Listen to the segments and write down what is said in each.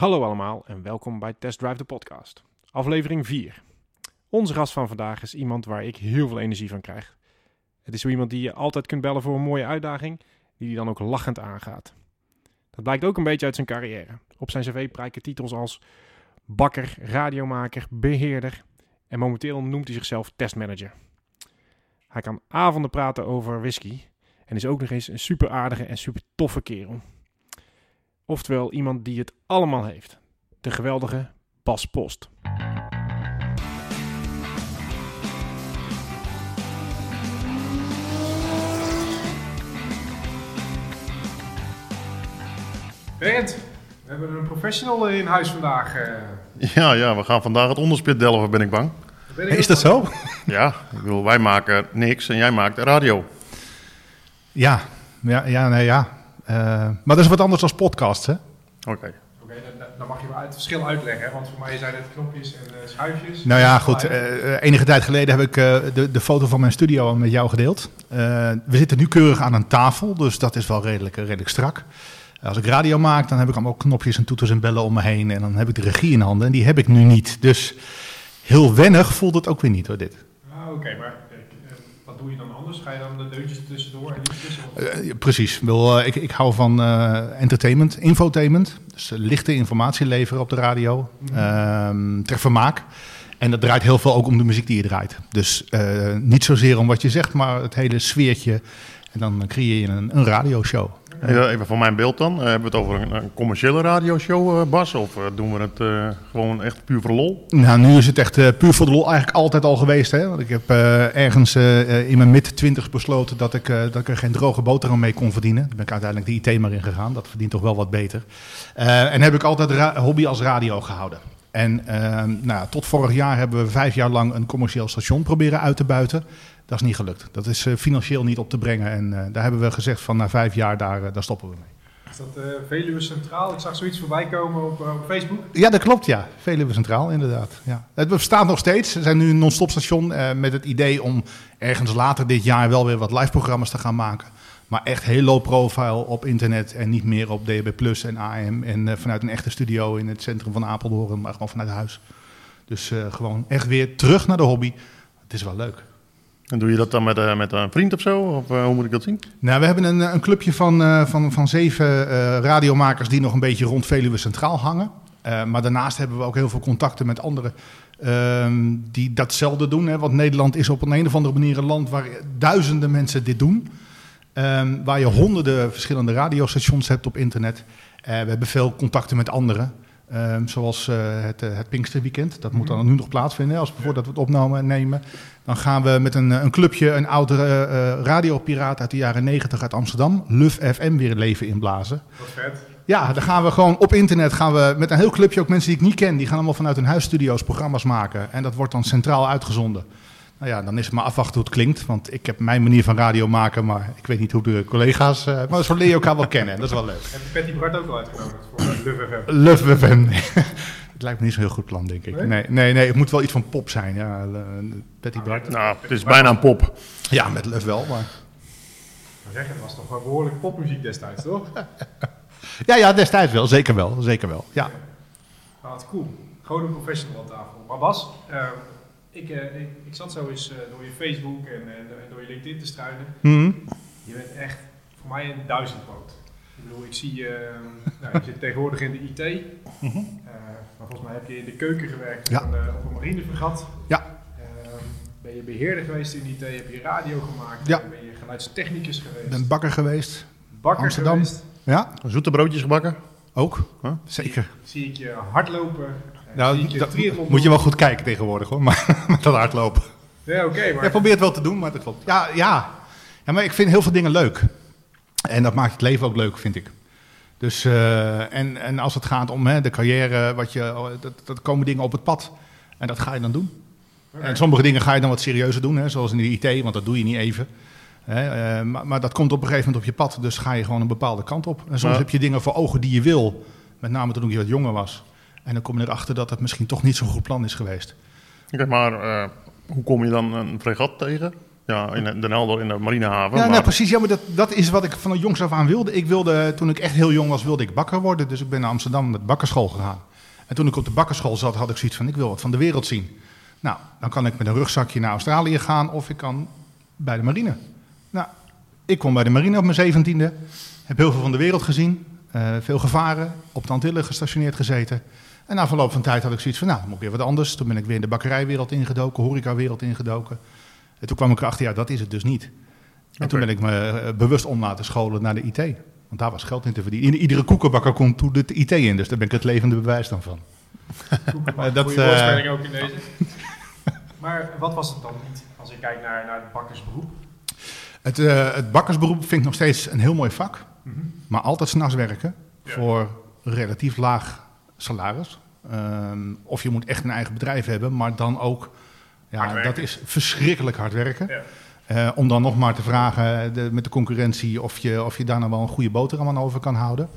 Hallo allemaal en welkom bij Test Drive de podcast. Aflevering 4. Onze gast van vandaag is iemand waar ik heel veel energie van krijg. Het is zo iemand die je altijd kunt bellen voor een mooie uitdaging, die hij dan ook lachend aangaat. Dat blijkt ook een beetje uit zijn carrière. Op zijn cv prijken titels als bakker, radiomaker, beheerder en momenteel noemt hij zichzelf testmanager. Hij kan avonden praten over whisky en is ook nog eens een super aardige en super toffe kerel. Oftewel iemand die het allemaal heeft. De geweldige Bas Post. Berend, we hebben een professional in huis vandaag. eh. Ja, ja, we gaan vandaag het onderspit delven, ben ik bang. Ben ik Is dat zo? Ja, ik bedoel, wij maken niks en jij maakt radio. Ja, ja, ja, nee, ja. Eh, maar dat is wat anders dan podcast, hè? Oké. Oké, dan, dan mag je wel het verschil uitleggen, hè? want voor mij zijn het knopjes en eh, schuifjes. Nou ja, goed. eh, enige tijd geleden heb ik eh, de, de foto van mijn studio met jou gedeeld. Eh, we zitten nu keurig aan een tafel, dus dat is wel redelijk, redelijk strak. Als ik radio maak, dan heb ik allemaal knopjes en toeters en bellen om me heen. En dan heb ik de regie in handen en die heb ik nu niet. Dus heel wennig voelt het ook weer niet hoor, dit. Ah, Oké, maar eh, eh, wat doe je dan anders? Ga je dan de deuntjes tussendoor en die Eh, ja, precies. Ik Wil, eh, ik, ik hou van eh, entertainment, infotainment. Dus eh, lichte informatie leveren op de radio. ehm, ter vermaak. En dat draait heel veel ook om de muziek die je draait. Dus eh, niet zozeer om wat je zegt, maar het hele sfeertje. En dan creëer je een, een radioshow. Even, voor mijn beeld dan. Eh, hebben we het over een, commerciële radioshow, eh, Bas? Of eh, doen we het gewoon echt puur voor lol? Nou, nu is het echt puur voor de lol eigenlijk altijd al geweest. Hè? Want ik heb ergens in mijn mid-twintig besloten dat ik, dat ik er geen droge boterham mee kon verdienen. Daar ben ik uiteindelijk de IT maar in gegaan. Dat verdient toch wel wat beter. En heb ik altijd hobby als radio gehouden. En nou, tot vorig jaar hebben we vijf jaar lang een commercieel station proberen uit te buiten. Dat is niet gelukt. Dat is eh, financieel niet op te brengen. En eh, daar hebben we gezegd van na vijf jaar, daar, eh, daar stoppen we mee. Is dat eh, Veluwe Centraal? Ik zag zoiets voorbij komen op, op Facebook. Ja, dat klopt, ja. Veluwe Centraal, inderdaad. Ja. Het bestaat nog steeds. We zijn nu een non-stop station met het idee om ergens later dit jaar wel weer wat live programma's te gaan maken. Maar echt heel low profile op internet en niet meer op DB Plus en AM en vanuit een echte studio in het centrum van Apeldoorn, maar gewoon vanuit huis. Dus gewoon echt weer terug naar de hobby. Het is wel leuk. En doe je dat dan met, eh, met een vriend of zo? Of eh, hoe moet ik dat zien? Nou, we hebben een, een clubje van, eh, van, van zeven eh, radiomakers die nog een beetje rond Veluwe Centraal hangen. Eh, maar daarnaast hebben we ook heel veel contacten met anderen ehm, die datzelfde doen. Hè? Want Nederland is op een, een of andere manier een land waar duizenden mensen dit doen. Ehm, waar je honderden verschillende radiostations hebt op internet. Eh, we hebben veel contacten met anderen. Ehm, zoals eh, het, eh, het Pinksterweekend. Dat moet dan nu nog plaatsvinden. Als we voordat we het opnemen nemen. Dan gaan we met een, eh, een clubje, een oude eh, radiopiraat uit de jaren 90 uit Amsterdam, Luf FM, weer leven inblazen. Wat vet. Ja, dan gaan we gewoon op internet gaan we met een heel clubje, ook mensen die ik niet ken, die gaan allemaal vanuit hun huisstudio's programma's maken. En dat wordt dan centraal uitgezonden. Nou ja, dan is het maar afwachten hoe het klinkt. Want ik heb mijn manier van radio maken, maar ik weet niet hoe de collega's. eh, maar zo leer je elkaar wel kennen. en Dat is wel leuk. Heb je Patty Bart ook al uitgenodigd voor uh, Love FM? Luf FM. Het lijkt me niet zo'n heel goed plan, denk ik. Nee? Nee, nee, nee, het moet wel iets van pop zijn. Ja, eh, Betty Bart. Nou, het is bijna een pop. Ja, met Luf wel, maar. Maar zeg, het was toch wel behoorlijk popmuziek destijds, toch? Ja, ja, destijds wel. Zeker wel. Zeker wel. Ja. Nou, wat cool. Gewoon een professional aan tafel. Maar Bas, eh, ik, eh, ik, ik zat zo eens eh, door je Facebook en eh, door je LinkedIn te struinen. Mhm. Je bent echt voor mij een duizendpoot. Ik bedoel, ik zie je, eh, nou, je zit tegenwoordig in de IT. Eh, maar volgens mij heb je in de keuken gewerkt Ja. op, een, eh, op een marinefregat. Ja. Eh, ben je beheerder geweest in IT, heb je radio gemaakt, Ja. ben je geluidstechnicus geweest, Ik ben bakker geweest. bakker Amsterdam. geweest. Ja, Zoete broodjes gebakken? ook. Huh? Zeker. Zie ik je hardlopen. Nou, dat moet je wel goed kijken tegenwoordig hoor, maar met dat hardlopen. Ja, oké, maar Ik probeer het wel te doen, maar dat klopt. Ja, ja. ja, maar ik vind heel veel dingen leuk. En dat maakt het leven ook leuk, vind ik. Dus, eh, en, en als het gaat om hè, de carrière, wat je, oh, dat, dat komen dingen op het pad. En dat ga je dan doen. En sommige dingen ga je dan wat serieuzer doen, hè, zoals in de IT, want dat doe je niet even. Hè, eh, maar, maar dat komt op een gegeven moment op je pad, dus ga je gewoon een bepaalde kant op. En soms Ja. heb je dingen voor ogen die je wil, met name toen ik wat jonger was. En dan kom je erachter dat het misschien toch niet zo'n goed plan is geweest. Oké, maar eh, hoe kom je dan een fregat tegen? Ja, in Den Helder in de marinehaven. Ja, maar- nou, precies. Ja, maar dat, dat is wat ik van jongs af aan wilde. Ik wilde, toen ik echt heel jong was, wilde ik bakker worden. Dus ik ben naar Amsterdam naar de bakkerschool gegaan. En toen ik op de bakkerschool zat, had ik zoiets van, ik wil wat van de wereld zien. Nou, dan kan ik met een rugzakje naar Australië gaan of ik kan bij de marine. Nou, ik kom bij de marine op mijn zeventiende. Heb heel veel van de wereld gezien. eh, veel gevaren. Op de Antillen gestationeerd gezeten. En na verloop van tijd had ik zoiets van, nou, dan moet ik weer wat anders. Toen ben ik weer in de bakkerijwereld ingedoken, horecawereld ingedoken. En toen kwam ik erachter, ja, dat is het dus niet. En toen ben ik me eh, bewust om laten scholen naar de IT. Want daar was geld in te verdienen. In iedere koekenbakker komt toen de IT in, dus daar ben ik het levende bewijs dan van. Maar dat, eh, woordspeling ook in deze. maar wat was het dan niet, als ik kijk naar, naar het bakkersberoep? Het, eh, het bakkersberoep vind ik nog steeds een heel mooi vak. Mhm. Maar altijd s'nachts werken Ja. voor relatief laag salaris. Ehm, of je moet echt een eigen bedrijf hebben, maar dan ook... Ja, dat is verschrikkelijk hard werken. Ja. Eh, om dan nog maar te vragen eh, de, met de concurrentie of je, of je daar nou wel een goede boterham aan over kan houden.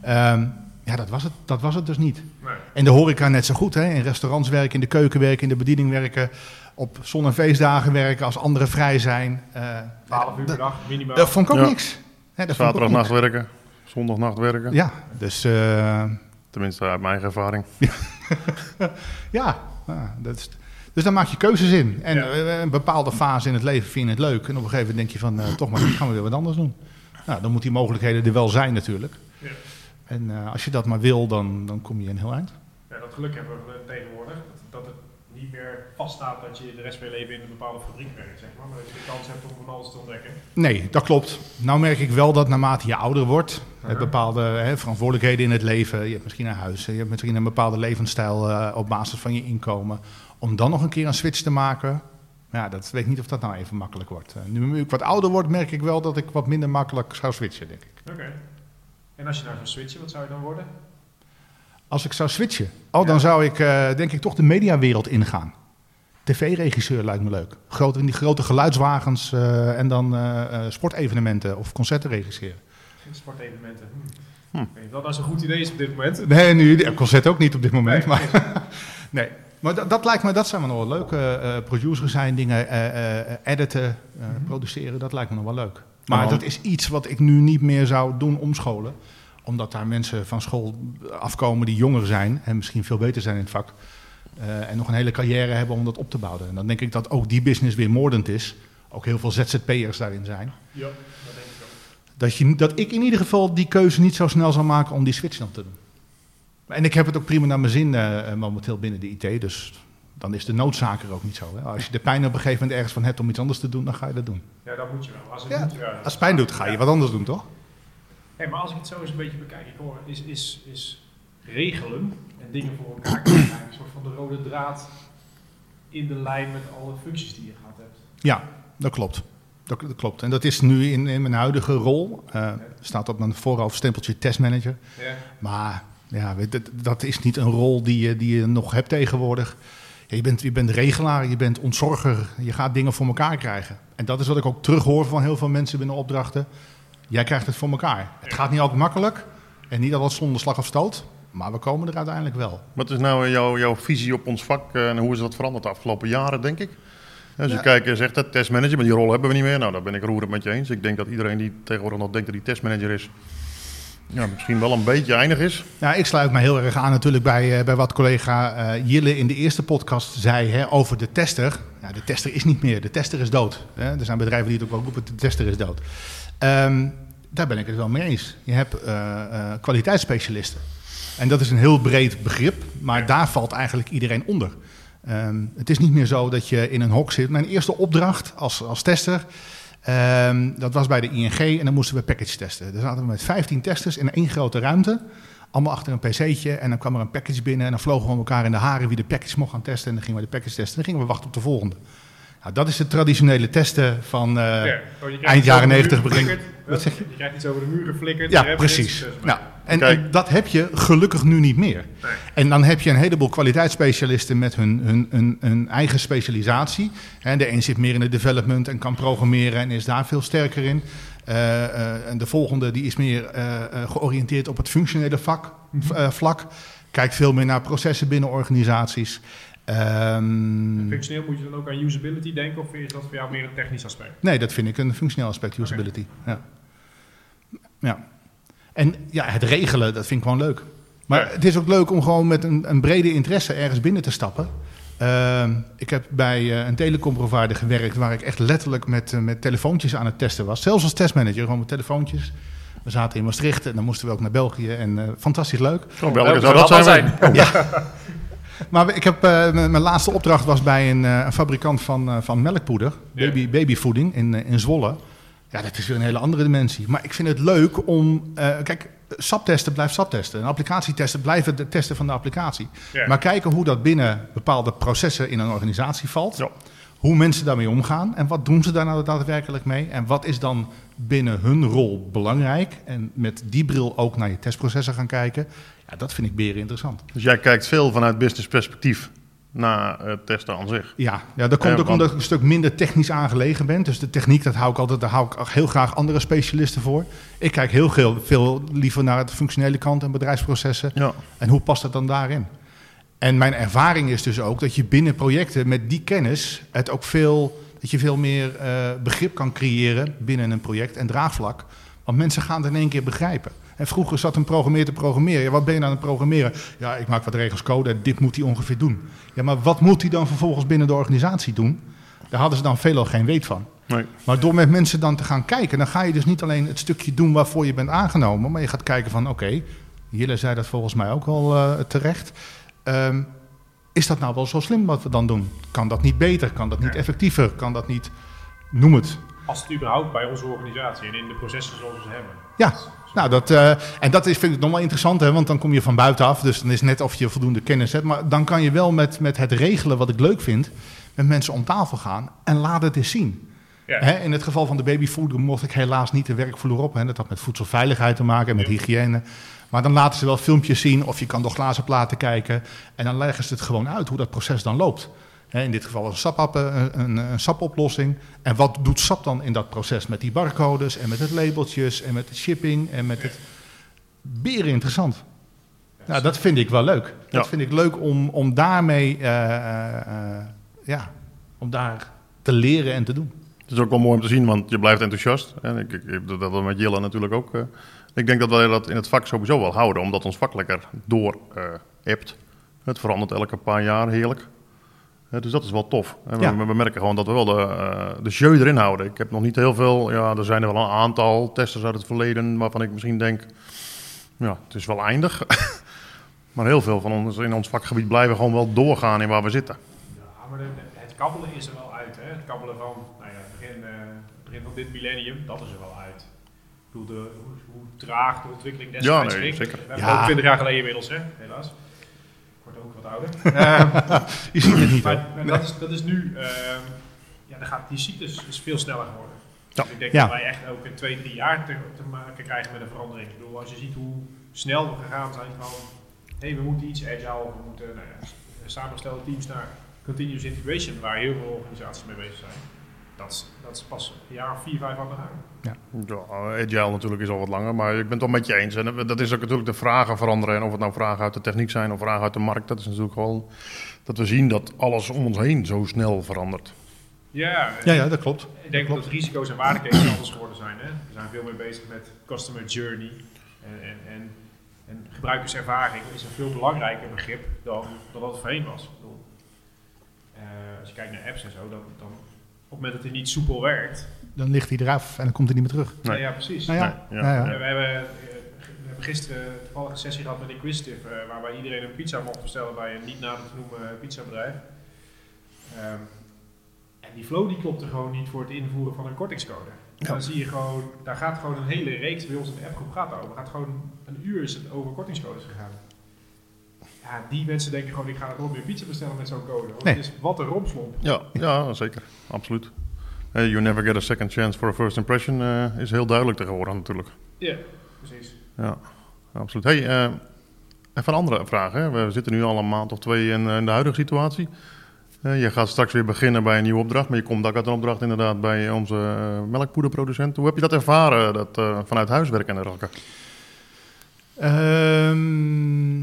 Ehm, ja, dat was, het, dat was het dus niet. Nee. En de horeca net zo goed. Hè? In restaurants werken, in de keuken werken, in de bediening werken. Op zon- en feestdagen werken als anderen vrij zijn. Eh, 12 uur per dag, minimaal. dat vond ik ook Ja. niks. Hè, dat vond ik ook Zaterdagnacht werken, zondagnacht werken. Ja, dus eh, Tenminste, uit mijn eigen ervaring. ja, ja, dat is, dus daar maak je keuzes in. En Ja. eh, een bepaalde fase in het leven vind je het leuk. En op een gegeven moment denk je van, eh, toch maar, gaan we weer wat anders doen. Nou, dan moeten die mogelijkheden er wel zijn natuurlijk. Ja. En eh, als je dat maar wil, dan, dan kom je een heel eind. Ja, dat geluk hebben we tegenwoordig. Dat, dat het niet meer vaststaat dat je de rest van je leven in een bepaalde fabriek werkt, zeg maar. Maar dat je de kans hebt om van alles te ontdekken. Nee, dat klopt. Nou merk ik wel dat naarmate je ouder wordt, met bepaalde hè, verantwoordelijkheden in het leven, je hebt misschien een huis, je hebt misschien een bepaalde levensstijl eh, op basis van je inkomen, om dan nog een keer een switch te maken, ja, dat weet ik niet of dat nou even makkelijk wordt. Eh, nu ik wat ouder word, merk ik wel dat ik wat minder makkelijk zou switchen, denk ik. Oké. En als je nou zou switchen, wat zou je dan worden? Als ik zou switchen, oh, Ja. dan zou ik eh, denk ik toch de mediawereld ingaan. TV-regisseur lijkt me leuk. Grote, in die grote geluidswagens eh, en dan eh, eh, sportevenementen of concerten regisseren. Sportevenementen. Hm. Hm. Ik weet niet of dat nou zo'n goed idee is op dit moment. Nee, nu, de concert ook niet op dit moment. Nee, maar nee. maar dat, dat lijkt me, dat zijn we nog wel leuk. eh eh, producer zijn, dingen eh, eh, editen, eh, Mhm. produceren, dat lijkt me nog wel leuk. Maar dat is iets wat ik nu niet meer zou doen omscholen. Omdat daar mensen van school afkomen die jonger zijn en misschien veel beter zijn in het vak. eh, en nog een hele carrière hebben om dat op te bouwen. En dan denk ik dat ook die business weer moordend is. Ook heel veel ZZP'ers daarin zijn. Ja, dat denk ik ook. Dat, je, dat ik in ieder geval die keuze niet zo snel zal maken om die switch dan te doen. En ik heb het ook prima naar mijn zin eh, eh, momenteel binnen de IT. Dus dan is de noodzaak er ook niet zo. Hè. Als je de pijn op een gegeven moment ergens van hebt om iets anders te doen, dan ga je dat doen. Ja, dat moet je wel. Als het Ja, Als het pijn doet, ga je wat anders doen, toch? Hey, maar als ik het zo eens een beetje bekijk, ik hoor, is, is, is regelen en dingen voor elkaar krijgen een soort van de rode draad in de lijn met alle functies die je gehad hebt. Ja, dat klopt. Dat, dat klopt. En dat is nu in, in mijn huidige rol. eh, staat op mijn voorhoofd stempeltje testmanager. Ja. Maar ja, dat, dat is niet een rol die je, die je nog hebt tegenwoordig. Ja, je, bent, je bent regelaar, je bent ontzorger, je gaat dingen voor elkaar krijgen. En dat is wat ik ook terughoor van heel veel mensen binnen opdrachten. Jij krijgt het voor elkaar. Het gaat niet altijd makkelijk en niet altijd zonder slag of stoot. Maar we komen er uiteindelijk wel. Wat is nou jouw, jouw visie op ons vak eh, en hoe is dat veranderd de afgelopen jaren, denk ik? Als je Ja. kijkt, je zegt dat testmanager, maar die rol hebben we niet meer. Nou, daar ben ik roerend met je eens. Ik denk dat iedereen die tegenwoordig nog denkt dat hij testmanager is, ja, misschien wel een beetje eindig is. Nou, ik sluit me heel erg aan natuurlijk bij, eh, bij wat collega eh, Jille in de eerste podcast zei hè, over de tester. Ja, de tester is niet meer, de tester is dood. Hè. Er zijn bedrijven die het ook wel roepen, de tester is dood. Ehm, daar ben ik het wel mee eens. Je hebt eh, eh, kwaliteitsspecialisten. En dat is een heel breed begrip, maar daar valt eigenlijk iedereen onder. Ehm, het is niet meer zo dat je in een hok zit. Mijn eerste opdracht als, als tester, ehm, dat was bij de ING en dan moesten we package testen. Daar zaten we met 15 testers in één grote ruimte. Allemaal achter een pc'tje en dan kwam er een package binnen en dan vlogen we elkaar in de haren wie de package mocht gaan testen. En dan gingen we de package testen en dan gingen we wachten op de volgende. Nou, dat is het traditionele testen van... eh, Ja, krijgt eind jaren over de 90 muur begin- geflikkerd. Wat zeg je? Je krijgt iets over de muur geflikkerd. Ja, precies. Nou, en, en dat heb je gelukkig nu niet meer. Nee. En dan heb je een heleboel kwaliteitsspecialisten met hun, hun, hun, hun eigen specialisatie. Hè, de een zit meer in de development en kan programmeren en is daar veel sterker in. Eh, eh, en de volgende die is meer eh, eh, georiënteerd op het functionele vak, Mhm. vlak. Kijkt veel meer naar processen binnen organisaties. Ehm, Functioneel moet je dan ook aan usability denken, of is dat voor jou meer een technisch aspect? nee, dat vind ik een functioneel aspect, usability. Ja. ja. En ja, het regelen, dat vind ik gewoon leuk. Maar Ja. het is ook leuk om gewoon met een, een brede interesse ergens binnen te stappen. Ehm, ik heb bij eh, een telecomprovider gewerkt waar ik echt letterlijk met, eh, met telefoontjes aan het testen was. Zelfs als testmanager, gewoon met telefoontjes. We zaten in Maastricht en dan moesten we ook naar België. En eh, fantastisch leuk. Oh, welke Welke zou dat zou zijn? dat Oh, Maar ik heb, eh, mijn laatste opdracht was bij een, eh, een fabrikant van, eh, van melkpoeder, baby, babyvoeding in, in Zwolle. Ja, dat is weer een hele andere dimensie. Maar ik vind het leuk om, kijk, SAP-testen blijft SAP-testen. En applicatietesten blijven de testen van de applicatie. Ja. Maar kijken hoe dat binnen bepaalde processen in een organisatie valt. Ja. Hoe mensen daarmee omgaan en wat doen ze daar nou daadwerkelijk mee. En wat is dan binnen hun rol belangrijk. En met die bril ook naar je testprocessen gaan kijken. Ja, dat vind ik beren interessant. Dus jij kijkt veel vanuit business perspectief naar het testen aan zich. Ja, ja dat komt ook omdat ik een stuk minder technisch aangelegen ben. Dus de techniek, dat hou ik altijd, daar hou ik heel graag andere specialisten voor. Ik kijk heel veel, veel liever naar de functionele kant en bedrijfsprocessen. Ja. En hoe past dat dan daarin? En mijn ervaring is dus ook dat je binnen projecten met die kennis het ook veel, dat je veel meer eh, begrip kan creëren binnen een project en draagvlak. Want mensen gaan het in één keer begrijpen. En vroeger zat een programmeer te programmeren. Ja, wat ben je nou aan het programmeren? Ja, ik maak wat regels code en dit moet hij ongeveer doen. Ja, maar wat moet hij dan vervolgens binnen de organisatie doen? Daar hadden ze dan veelal geen weet van. Nee. Maar door met mensen dan te gaan kijken, dan ga je dus niet alleen het stukje doen waarvoor je bent aangenomen, maar je gaat kijken van oké, Jille zei dat volgens mij ook wel eh, terecht. Ehm, is dat nou wel zo slim wat we dan doen? Kan dat niet beter? Kan dat niet effectiever? Kan dat niet, noem het. Als het überhaupt bij onze organisatie en in de processen zoals we ze hebben. Ja, nou dat, eh, en dat is, vind ik nog wel interessant, hè, want dan kom je van buitenaf, dus dan is net of je voldoende kennis hebt. Maar dan kan je wel met, met het regelen wat ik leuk vind, met mensen om tafel gaan en laat het eens zien. Ja. Hè, in het geval van de babyfood mocht ik helaas niet de werkvloer op. Hè. Dat had met voedselveiligheid te maken en met hygiëne. Maar dan laten ze wel filmpjes zien of je kan door glazen platen kijken. En dan leggen ze het gewoon uit hoe dat proces dan loopt. In dit geval een SAP, een, een, een SAP-oplossing. En wat doet SAP dan in dat proces met die barcodes en met het labeltjes en met de shipping en met het... Beren interessant. Nou, dat vind ik wel leuk. Dat Ja. vind ik leuk om, om daarmee, eh, eh, eh, ja, om daar te leren en te doen. Het is ook wel mooi om te zien, want je blijft enthousiast. En ik, ik, dat wel met Jilla natuurlijk ook. eh. ik denk dat wij dat in het vak sowieso wel houden, omdat ons vak lekker door eh hebt. Het verandert elke paar jaar heerlijk. Dus dat is wel tof. En we, Ja. we merken gewoon dat we wel de, eh, de jeu erin houden. Ik heb nog niet heel veel, ja, er zijn er wel een aantal testers uit het verleden waarvan ik misschien denk, ja, het is wel eindig. maar heel veel van ons in ons vakgebied blijven gewoon wel doorgaan in waar we zitten. Ja, maar het kabbelen is er wel uit. Hè? Het kabbelen van nou ja, het begin, eh, het begin van dit millennium, dat is er wel uit. Ik bedoel, de, hoe, hoe traag de ontwikkeling Ja, destijds nee, ging. zeker. We hebben Ja. ook 20 jaar geleden inmiddels, hè? helaas. Ik word ook wat ouder. Je ziet het niet, maar maar dat, is, dat is nu, ehm, ja, dan gaat, die cyclus is veel sneller geworden. Ja. Dus ik denk Ja. dat wij echt ook in twee, drie jaar te, te maken krijgen met een verandering. Ik bedoel, als je ziet hoe snel we gegaan zijn van, hé, hey, we moeten iets agile, we moeten nou ja, samengestelde teams naar continuous integration, waar heel veel organisaties mee bezig zijn. Dat is, dat is pas een jaar of vier, vijf aan de gang. Ja, agile natuurlijk is al wat langer, maar ik ben het wel met je eens. En dat is ook natuurlijk de vragen veranderen. En of het nou vragen uit de techniek zijn of vragen uit de markt, dat is natuurlijk gewoon dat we zien dat alles om ons heen zo snel verandert. Ja, Ja, ja, dat klopt. Ik denk dat risico's en waardeketens anders geworden zijn. Hè? We zijn veel meer bezig met customer journey. En, en, en, en gebruikerservaring is een veel belangrijker begrip dan, dan dat het voorheen was. Ik bedoel, eh, als je kijkt naar apps en zo, dan, het moment dat hij niet soepel werkt. Dan ligt hij eraf en dan komt hij niet meer terug. Nee. Ja, precies. Nou ja, Nee, ja, ja, ja. We, hebben, eh, we hebben gisteren toevallig een sessie gehad met Inquisitive, eh, waarbij iedereen een pizza mocht bestellen bij een niet nader te noemen eh, pizzabedrijf. Ehm, en die flow die klopte gewoon niet voor het invoeren van een kortingscode. Ja. Dan zie je gewoon, daar gaat gewoon een hele reeks bij ons in de appgroep gaat over. Gaat gewoon een uur is het over kortingscodes gegaan. Ja, die mensen denken gewoon, ik ga nooit meer pizza bestellen met zo'n code. Want Nee. het is wat een rompslomp. Ja, ja zeker. Absoluut. You never get a second chance for a first impression eh, is heel duidelijk tegenwoordig natuurlijk. Ja, precies. Ja, absoluut. Hey, eh, even een andere vraag. Hè. We zitten nu al een maand of twee in, eh, in de huidige situatie. Eh, je gaat straks weer beginnen bij een nieuwe opdracht, maar je komt ook uit een opdracht inderdaad bij onze melkpoederproducent. Hoe heb je dat ervaren, dat eh, vanuit huis werken en dergelijke? Ehm,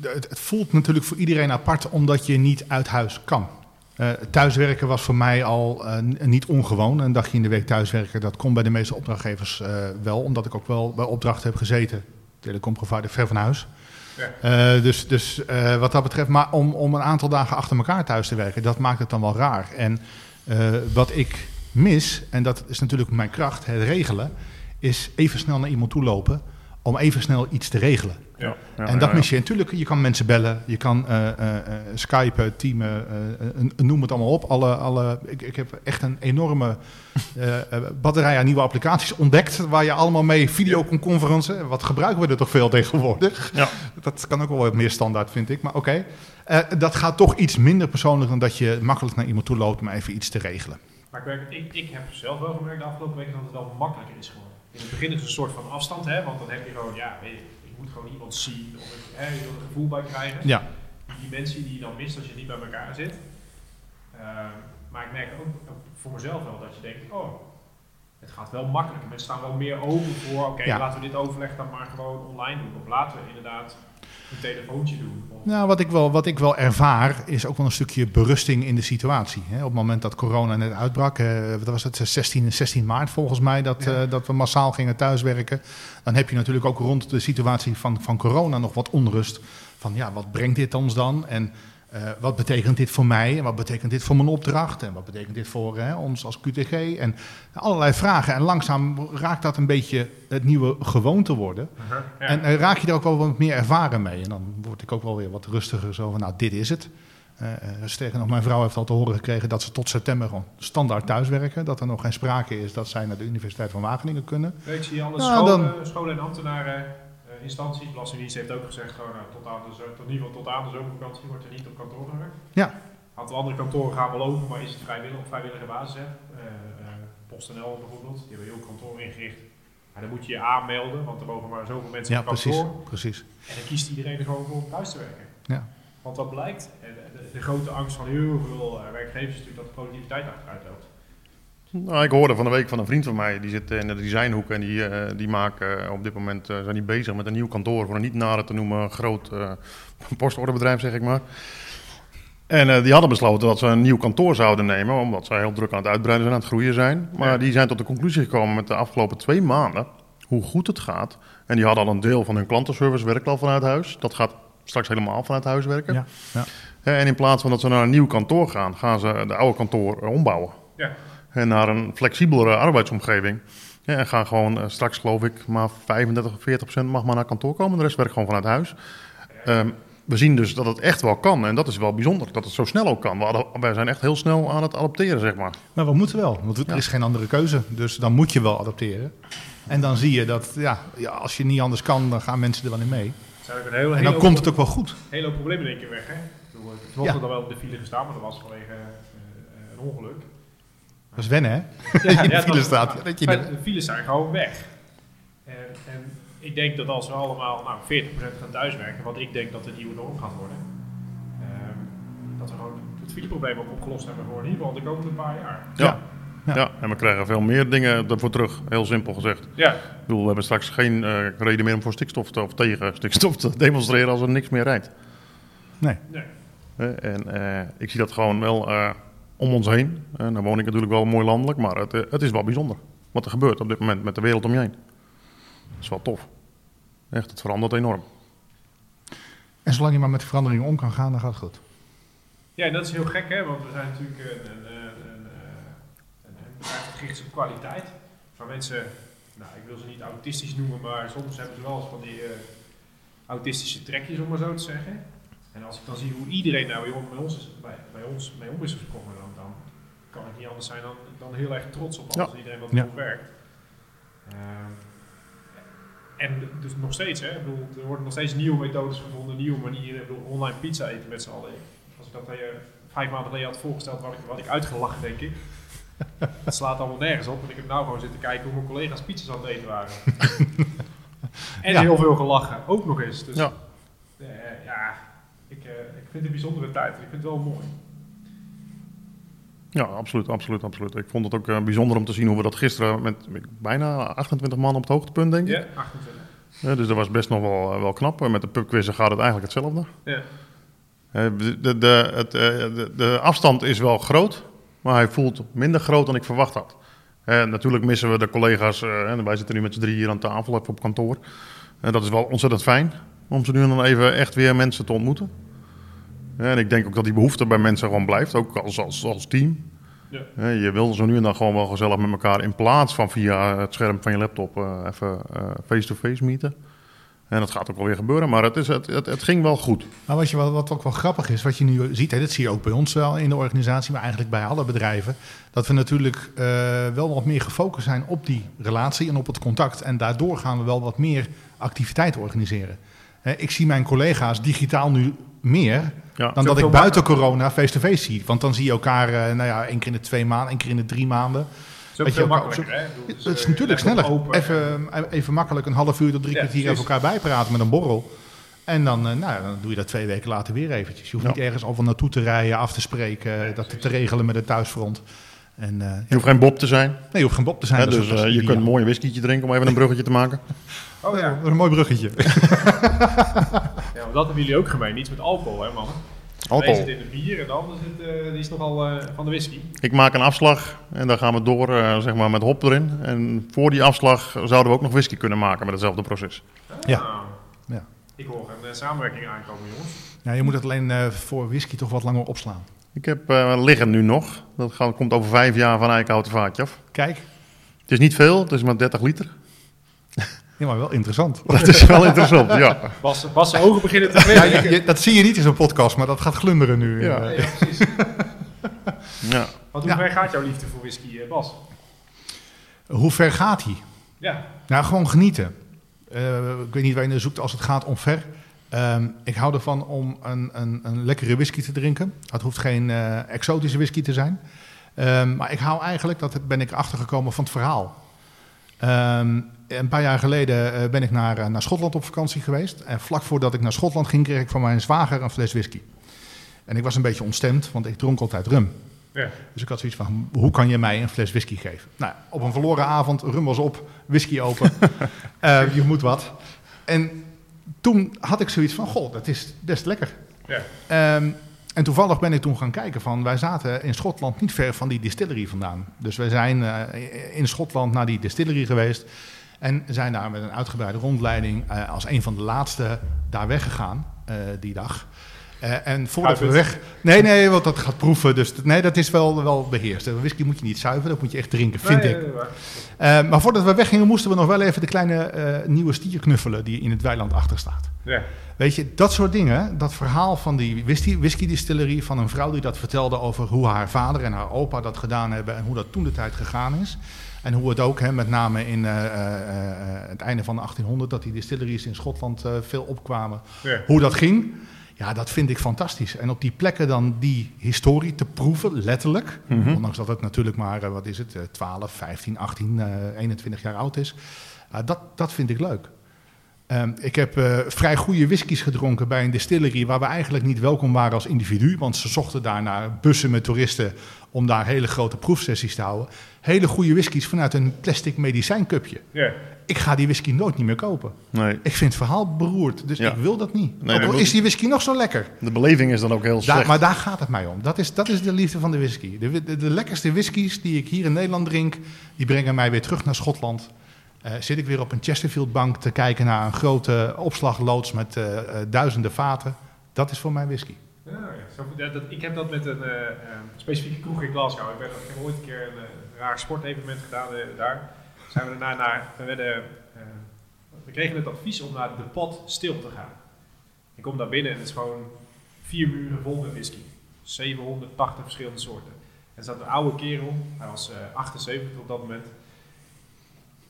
het, het voelt natuurlijk voor iedereen apart omdat je niet uit huis kan. Uh, thuiswerken was voor mij al uh, niet ongewoon. Een dagje in de week thuiswerken, dat kon bij de meeste opdrachtgevers uh, wel. Omdat ik ook wel bij opdrachten heb gezeten. Telecomprovider ver van huis. Ja. dus dus wat dat betreft, maar om, om een aantal dagen achter elkaar thuis te werken, dat maakt het dan wel raar. En wat ik mis, en dat is natuurlijk mijn kracht, het regelen, is even snel naar iemand toe lopen om even snel iets te regelen. Ja, ja, en dat ja, mis je. Natuurlijk, je kan mensen bellen, je kan uh, uh, skypen, teamen, noem het allemaal op. Alle, alle, ik, ik heb echt een enorme batterij aan nieuwe applicaties ontdekt... waar je allemaal mee video kon conferencen. Wat gebruiken we er toch veel tegenwoordig? Ja. Dat kan ook wel wat meer standaard, vind ik. Maar oké, okay. dat gaat toch iets minder persoonlijk... dan dat je makkelijk naar iemand toe loopt om even iets te regelen. Maar ik, ik, ik heb zelf wel gemerkt de afgelopen weken dat het wel makkelijker is geworden. In het begin is het een soort van afstand, hè, want dan heb je gewoon, ja, weet je, ik moet gewoon iemand zien of ik, hè, je wil er gevoel bij krijgen. Ja. Die mensen die je dan mist als je niet bij elkaar zit. Uh, maar ik merk ook voor mezelf wel dat je denkt, oh, het gaat wel makkelijker. Mensen staan wel meer open voor, oké, okay, ja. laten we dit overleg dan maar gewoon online doen. Of laten we inderdaad een telefoontje doen. Nou, wat ik, wel, wat ik wel ervaar is ook wel een stukje berusting in de situatie. Hè. Op het moment dat corona net uitbrak, eh, wat was het, 16, 16 maart volgens mij, dat, ja. uh, dat we massaal gingen thuiswerken. Dan heb je natuurlijk ook rond de situatie van, van corona nog wat onrust. Van ja, wat brengt dit ons dan? En uh, wat betekent dit voor mij? En wat betekent dit voor mijn opdracht? En wat betekent dit voor hè, ons als QTG? En allerlei vragen. En langzaam raakt dat een beetje het nieuwe gewoonte worden. Uh -huh, ja. En uh, raak je er ook wel wat meer ervaren mee. En dan word ik ook wel weer wat rustiger. Zo van, nou, dit is het. Uh, sterker nog, mijn vrouw heeft al te horen gekregen dat ze tot september gewoon standaard thuiswerken. Dat er nog geen sprake is dat zij naar de Universiteit van Wageningen kunnen. Ik zie alle nou, scholen, dan, scholen en ambtenaren instanties. Belastingdienst heeft ook gezegd, gewoon, nou, tot, aan de, tot in ieder geval tot aan de zomervakantie wordt er niet op kantoor gewerkt. Ja. Een aantal andere kantoren gaan wel open, maar is het vrijwillig op vrijwillige basis? Hè? Uh, uh, PostNL bijvoorbeeld, die hebben heel kantoor ingericht. Maar dan moet je je aanmelden, want er mogen maar zoveel mensen ja, op kantoor. Precies, precies. En dan kiest iedereen er gewoon voor om thuis te werken. Ja. Want wat blijkt, de, de, de grote angst van heel veel werkgevers is natuurlijk dat de productiviteit achteruit loopt. Nou, ik hoorde van de week van een vriend van mij, die zit in de designhoek en die, uh, die maken uh, op dit moment uh, zijn die bezig met een nieuw kantoor voor een niet nader te noemen groot postorderbedrijf, zeg ik maar. En die hadden besloten dat ze een nieuw kantoor zouden nemen, omdat ze heel druk aan het uitbreiden zijn, aan het groeien zijn. Maar ja. die zijn tot de conclusie gekomen met de afgelopen twee maanden hoe goed het gaat. En die hadden al een deel van hun klantenservice werkt al vanuit huis. Dat gaat straks helemaal vanuit huis werken. Ja. Ja. En in plaats van dat ze naar een nieuw kantoor gaan, gaan ze de oude kantoor ombouwen. Ja en naar een flexibelere arbeidsomgeving. Ja, en gaan gewoon uh, straks, geloof ik, maar 35 of 40 procent mag maar naar kantoor komen. De rest werkt gewoon vanuit huis. Um, we zien dus dat het echt wel kan. En dat is wel bijzonder, dat het zo snel ook kan. We wij zijn echt heel snel aan het adopteren, zeg maar. Maar we moeten wel, want er ja. is geen andere keuze. Dus dan moet je wel adopteren. En dan zie je dat, ja, ja als je niet anders kan, dan gaan mensen er wel in mee. Een heel, en dan komt het ook wel goed. Hele hoop problemen in één keer weg, hè? Het mocht ja. dan wel op de file gestaan, maar dat was vanwege uh, een ongeluk. Dat is wennen, hè? Ja, ja, file staat. Dat je de files zijn gewoon weg. En, en, ik denk dat als we allemaal nou, 40% gaan thuiswerken, wat ik denk dat de nieuwe norm gaat worden, um, dat we gewoon het fileprobleem ook opgelost hebben voor in ieder geval de komende paar jaar. Ja. Ja. ja. en we krijgen veel meer dingen ervoor terug, heel simpel gezegd. Ja. Ik bedoel, we hebben straks geen uh, reden meer om voor stikstof te, of tegen stikstof te demonstreren als er niks meer rijdt. Nee. nee. Uh, en uh, ik zie dat gewoon wel om ons heen. En dan woon ik natuurlijk wel mooi landelijk, maar het, het is wel bijzonder wat er gebeurt op dit moment met de wereld om je heen. Dat is wel tof. Echt, het verandert enorm. En zolang je maar met de veranderingen om kan gaan, dan gaat het goed. Ja, en dat is heel gek, hè? want we zijn natuurlijk een, een, een, een bedrijf dat gericht op kwaliteit. Van mensen, nou, ik wil ze niet autistisch noemen, maar soms hebben ze wel eens van die uh, autistische trekjes, om maar zo te zeggen. En als ik dan zie hoe iedereen nou bij ons, is, bij, bij ons mee om is gekomen, dan, dan kan ik niet anders zijn dan, dan heel erg trots op alles ja. iedereen wat ja. werkt. Uh, en dus nog steeds, hè, ik bedoel, er worden nog steeds nieuwe methodes gevonden, nieuwe manieren. Ik bedoel, online pizza eten met z'n allen. Als ik dat uh, vijf maanden geleden had voorgesteld, had ik, had ik uitgelachen, denk ik. Het slaat allemaal nergens op. En ik heb nou gewoon zitten kijken hoe mijn collega's pizza's aan het eten waren. en ja. heel veel gelachen, ook nog eens. Dus, ja. Uh, ja, ik, vind het een bijzondere tijd. Ik vind het wel mooi. Ja, absoluut, absoluut, absoluut. Ik vond het ook uh, bijzonder om te zien hoe we dat gisteren met bijna 28 man op het hoogtepunt, denk ik. Ja, 28. Eh, dus dat was best nog wel, eh, wel knap. Met de pubquizzen gaat het eigenlijk hetzelfde. Ja. Eh, de, de, de, het, eh, de, de afstand is wel groot, maar hij voelt minder groot dan ik verwacht had. Eh, natuurlijk missen we de collega's. eh, en wij zitten nu met z'n drie hier aan tafel, even op kantoor. En dat is wel ontzettend fijn om ze nu en dan even echt weer mensen te ontmoeten. En ik denk ook dat die behoefte bij mensen gewoon blijft, ook als, als, als team. Ja. Je wil zo nu en dan gewoon wel gezellig met elkaar in plaats van via het scherm van je laptop eh, even eh, face-to-face meeten. En dat gaat ook wel weer gebeuren, maar het, is, het, het, het ging wel goed. Maar wat, je, wel- wat ook wel grappig is, wat je nu ziet, hè, dat zie je ook bij ons wel in de organisatie, maar eigenlijk bij alle bedrijven, dat we natuurlijk eh, wel wat meer gefocust zijn op die relatie en op het contact. En daardoor gaan we wel wat meer activiteiten organiseren. Hè, ik zie mijn collega's digitaal nu meer Ja. dan dat ik buiten corona face-to-face zie. Want dan zie je elkaar eh, nou ja, één keer in de twee maanden, één keer in de drie maanden. Het is veel makkelijker, hè? Het is eh, natuurlijk sneller. open Even, eh, even makkelijk een half uur tot drie Ja, kwartier even elkaar bijpraten met een borrel. En dan, eh, nou, dan doe je dat twee weken later weer eventjes. Je hoeft Ja. niet ergens al van naartoe te rijden, af te spreken, dat te regelen met het thuisfront. En, eh, Je hoeft geen Bob te zijn. nee, je hoeft geen Bob te zijn. Dat dus dat je kunt een mooi whiskietje drinken om even een bruggetje te maken. Oh ja. Dat is een mooi bruggetje. maar dat hebben jullie ook gemeen. Niets met alcohol, hè mannen? Een Alcohol. zit in de bier en de ander zit, eh, die is nogal eh, van de whisky. Ik maak een afslag en dan gaan we door eh, zeg maar met hop erin. En voor die afslag zouden we ook nog whisky kunnen maken met hetzelfde proces. Ja. Nou, Ja. Ik hoor een samenwerking aankomen, jongens. Ja, je moet het alleen eh, voor whisky toch wat langer opslaan. Ik heb eh, liggen nu nog. Dat gaat, komt over vijf jaar van eikenhouten vaatje af. Kijk, Het is niet veel, het is maar 30 liter. Ja, maar wel interessant. Dat is wel interessant, ja. Bas, Bas ogen beginnen te Ja, glimmen. je- je- dat zie je niet in zo'n podcast, maar dat gaat glunderen nu. Ja. Ja, precies. ja. Want hoe Ja. ver gaat jouw liefde voor whisky, eh, Bas? Hoe ver gaat hij? Ja. Nou, gewoon genieten. Eh, ik weet niet waar je naar zoekt als het gaat om ver. Ehm, ik hou ervan om een, een, een lekkere whisky te drinken. Het hoeft geen eh, exotische whisky te zijn. Ehm, maar ik hou eigenlijk, dat ben ik achtergekomen van het verhaal. Ehm, een paar jaar geleden eh, ben ik naar, eh, naar Schotland op vakantie geweest. En vlak voordat ik naar Schotland ging, kreeg ik van mijn zwager een fles whisky. En ik was een beetje ontstemd, want ik dronk altijd rum. ja. Dus ik had zoiets van, hoe kan je mij een fles whisky geven? Nou, op een verloren avond, rum was op, whisky open. Eh, je moet wat. En toen had ik zoiets van, goh, dat is best lekker. Ja. Ehm, en toevallig ben ik toen gaan kijken van, wij zaten in Schotland niet ver van die distillery vandaan. Dus wij zijn in Schotland naar die distillery geweest. En zijn daar met een uitgebreide rondleiding eh, als een van de laatste daar weggegaan eh, die dag. Eh, en voordat we weg... Nee, nee, want dat gaat proeven. Dus nee, dat is wel, wel beheerst. Whisky moet je niet zuiveren, dat moet je echt drinken, vind Nee, ik. nee, maar- maar voordat we weggingen moesten we nog wel even de kleine nieuwe stier knuffelen die in het weiland achter staat. Ja. Weet je, dat soort dingen, dat verhaal van die whisky, whisky distillery, van een vrouw die dat vertelde over hoe haar vader en haar opa dat gedaan hebben en hoe dat toen de tijd gegaan is. En hoe het ook, hè, met name in eh, eh, eh, het einde van de 1800, dat die distilleries in Schotland veel opkwamen. Ja. Hoe dat ging, ja, dat vind ik fantastisch. En op die plekken dan die historie te proeven, letterlijk. Mhm. Ondanks dat het natuurlijk maar, wat is het, eh, 12, 15, 18, eh, 21 jaar oud is. Dat, dat vind ik leuk. Ehm, ik heb eh, vrij goede whiskies gedronken bij een distillery waar we eigenlijk niet welkom waren als individu. Want ze zochten daar naar bussen met toeristen om daar hele grote proefsessies te houden. Hele goede whiskies vanuit een plastic medicijncupje. Ja. Ik ga die whisky nooit niet meer kopen. Nee, Ik vind het verhaal beroerd, dus Ja. ik wil dat niet. Nee, Ook is die whisky nog zo lekker. de beleving is dan ook heel Daar, slecht. maar daar gaat het mij om. Dat is, dat is de liefde van de whisky. De, de lekkerste whiskies die ik hier in Nederland drink, die brengen mij weer terug naar Schotland. Eh, zit ik weer op een Chesterfield bank te kijken naar een grote opslagloods met eh, eh, duizenden vaten. Dat is voor mij whisky. Ja, ja, dat, ik heb dat met een specifieke kroeg in Glasgow. Ik, ben, ik heb ooit een keer een raar sportevenement gedaan daar. Zijn we daarna naar, we, we kregen het advies om naar de pot stil te gaan. Ik kom daar binnen en het is gewoon vier muren vol met whisky. 780 verschillende soorten. En er zat een oude kerel, hij was eh 78 op dat moment.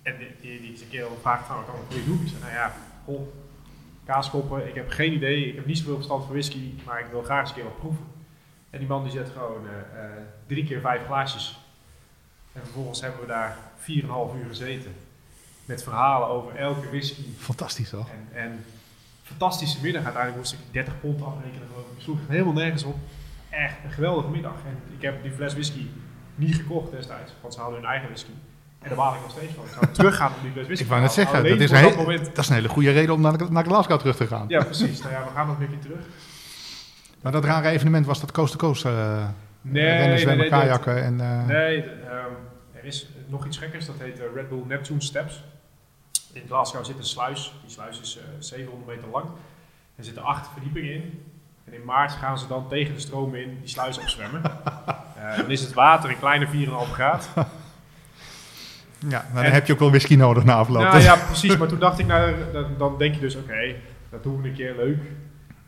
En die, die, die, kerel vraagt van, wat kan ik voor je doen? Ik zei, nou ja, goh, kaaskoppen, ik heb geen idee, ik heb niet zoveel verstand van whisky, maar ik wil graag eens een keer wat proeven. En die man die zet gewoon eh, eh, drie keer vijf glaasjes. En vervolgens hebben we daar 4,5 uur gezeten. Met verhalen over elke whisky. Fantastisch toch? En, en fantastische middag. Uiteindelijk moest ik 30 pond afrekenen. geloof ik. Ik sloeg helemaal nergens op. Echt een geweldige middag. En ik heb die fles whisky niet gekocht destijds. Want ze hadden hun eigen whisky. En daar baal ik nog steeds van. Ik zou teruggaan op die whisky. Ik wou net zeggen, dat is, een dat heel- moment. dat is een hele goede reden om naar, naar Glasgow terug te gaan. Ja, precies. Nou ja, we gaan nog een keer terug. Maar dat rare evenement was dat coast-to-coast eh Nee, rennen, nee, zwemmen, nee, kajakken en... eh, Nee, ehm, er is nog iets gekkers. Dat heet eh, Red Bull Neptune Steps. In Glasgow zit een sluis. Die sluis is eh, 700 meter lang. Er zitten acht verdiepingen in. En in maart gaan ze dan tegen de stroom in die sluis opzwemmen. Dan is het water een kleine 4,5 graad. Ja, maar dan En- heb je ook wel whisky nodig na afloop. Nou ja, precies. Maar toen dacht ik, nou, dan, dan denk je dus, oké, dat doen we een keer leuk.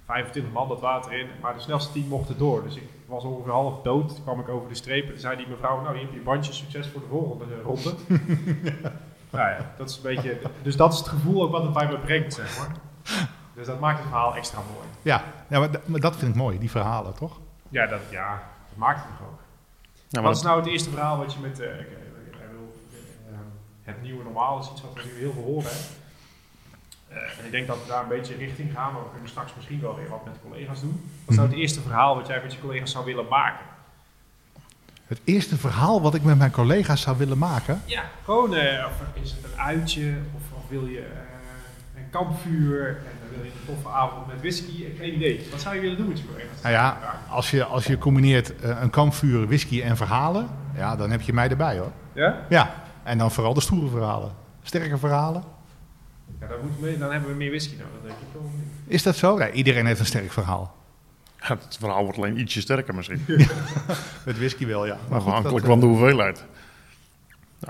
25 man dat water in, maar de snelste 10 mochten door. Dus ik was ongeveer half dood. Toen kwam ik over de streep en zei die mevrouw, nou, hier heb je je bandje, succes voor de volgende ronde. Nou ja, dat is een beetje, dus dat is het gevoel ook wat het bij me brengt, zeg maar. Dus dat maakt het verhaal extra mooi. Ja, ja maar, dat vind ik mooi, die verhalen, toch? Ja, dat, ja, dat maakt het nog ook. Ja, Wat is nou het eerste verhaal wat je met eh, ik- ik- ik bedoel, eh, het nieuwe normaal is iets wat we nu heel veel horen. Eh, en ik denk dat we daar een beetje richting gaan, maar we kunnen straks misschien wel weer wat met collega's doen. Wat nou het eerste verhaal wat jij met je collega's zou willen maken? Het eerste verhaal wat ik met mijn collega's zou willen maken... Ja, gewoon, eh, of is het een uitje, of, of wil je eh, een kampvuur, en dan wil je een toffe avond met whisky, geen idee. Wat zou je willen doen met je collega's? Nou ja, als je, als je combineert een kampvuur, whisky en verhalen... Ja, dan heb je mij erbij, hoor. Ja? Ja, en dan vooral de stoere verhalen. Sterke verhalen. Ja, dan, moet me- dan hebben we meer whisky nodig, denk ik wel. Is dat zo? Ja, iedereen heeft een sterk verhaal. ja, het verhaal wordt alleen ietsje sterker misschien. Met whisky wel, ja. Maar afhankelijk van de eh, hoeveelheid.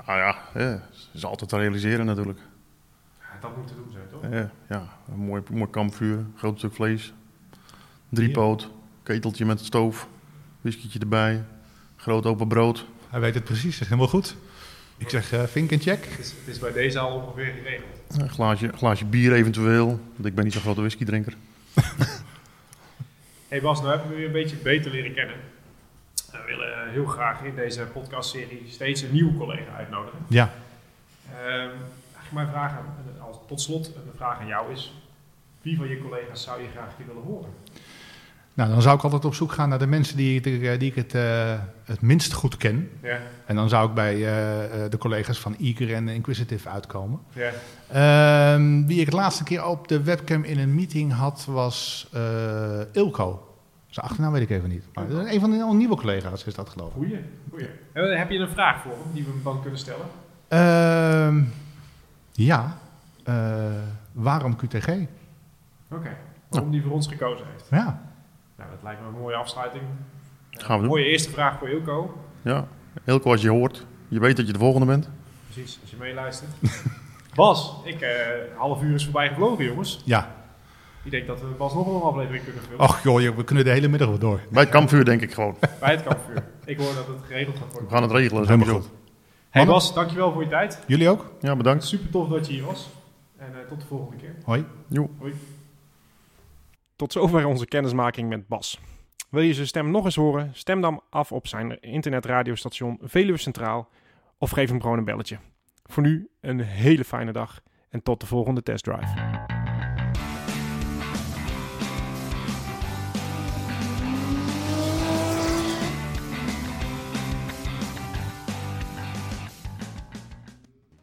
Nou ja, hè, is altijd te realiseren natuurlijk. Ja, dat moet te doen zijn, toch? Ja, ja, een mooi, mooi kampvuur, groot stuk vlees, driepoot, keteltje met stoof, whiskietje erbij, groot open brood. Hij weet het precies, dat is helemaal goed. Ik zeg vink en check. Het is, het is bij deze al ongeveer geregeld. Een glaasje, glaasje bier eventueel, want ik ben niet zo'n grote whiskydrinker. Hey Bas, nou hebben we je een beetje beter leren kennen. We willen heel graag in deze podcastserie steeds een nieuwe collega uitnodigen. Ja. Ehm, mijn vraag aan, als, tot slot een vraag aan jou is: wie van je collega's zou je graag willen horen? Nou, dan zou ik altijd op zoek gaan naar de mensen die, ik- die ik het, eh, het minst goed ken. Ja, En dan zou ik bij eh, eh, de collega's van Eager en Inquisitive uitkomen. ja. Ehm, wie ik het laatste keer op de webcam in een meeting had, was eh, Ilko. Zijn achternaam weet ik even niet. Maar een van de nieuwe collega's is dat geloof ik. goeie. goeie. En heb je een vraag voor hem die we hem dan kunnen stellen? Ehm, ja, eh, waarom QTG? Oké. Waarom die voor ons gekozen heeft. Ja, lijkt me een mooie afsluiting. Gaan we doen. Mooie eerste vraag voor Ilko. Ja, heel kort als je hoort, je weet dat je de volgende bent. Precies, als je meeluistert. Bas, ik, eh, een half uur is voorbij gevlogen, jongens. ja. Ik denk dat we Bas nog wel een aflevering kunnen vullen. Och joh, joh, we kunnen de hele middag wel door. Bij het kampvuur denk ik gewoon. Bij het kampvuur. Ik hoor dat het geregeld gaat We worden. gaan het regelen. Helemaal sowieso. goed. Hey? Bas, dankjewel voor je tijd. Jullie ook? Ja, bedankt. Super tof dat je hier was. En eh, tot de volgende keer. Hoi. Joe. Tot zover onze kennismaking met Bas. Wil je zijn stem nog eens horen? Stem dan af op zijn internetradiostation Veluwe Centraal of geef hem gewoon een belletje. Voor nu een hele fijne dag en tot de volgende testdrive.